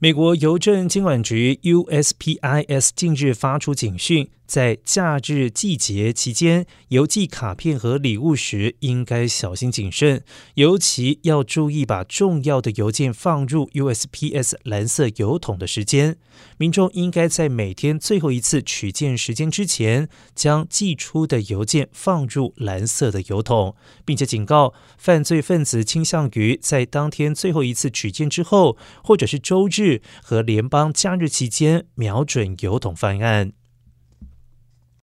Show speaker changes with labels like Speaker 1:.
Speaker 1: 美国邮政监管局 USPIS 近日发出警讯。在假日季节期间邮寄卡片和礼物时，应该小心谨慎，尤其要注意把重要的邮件放入 USPS 蓝色邮筒的时间。民众应该在每天最后一次取件时间之前，将寄出的邮件放入蓝色的邮筒，并且警告犯罪分子倾向于在当天最后一次取件之后，或者是周日和联邦假日期间瞄准邮筒犯案。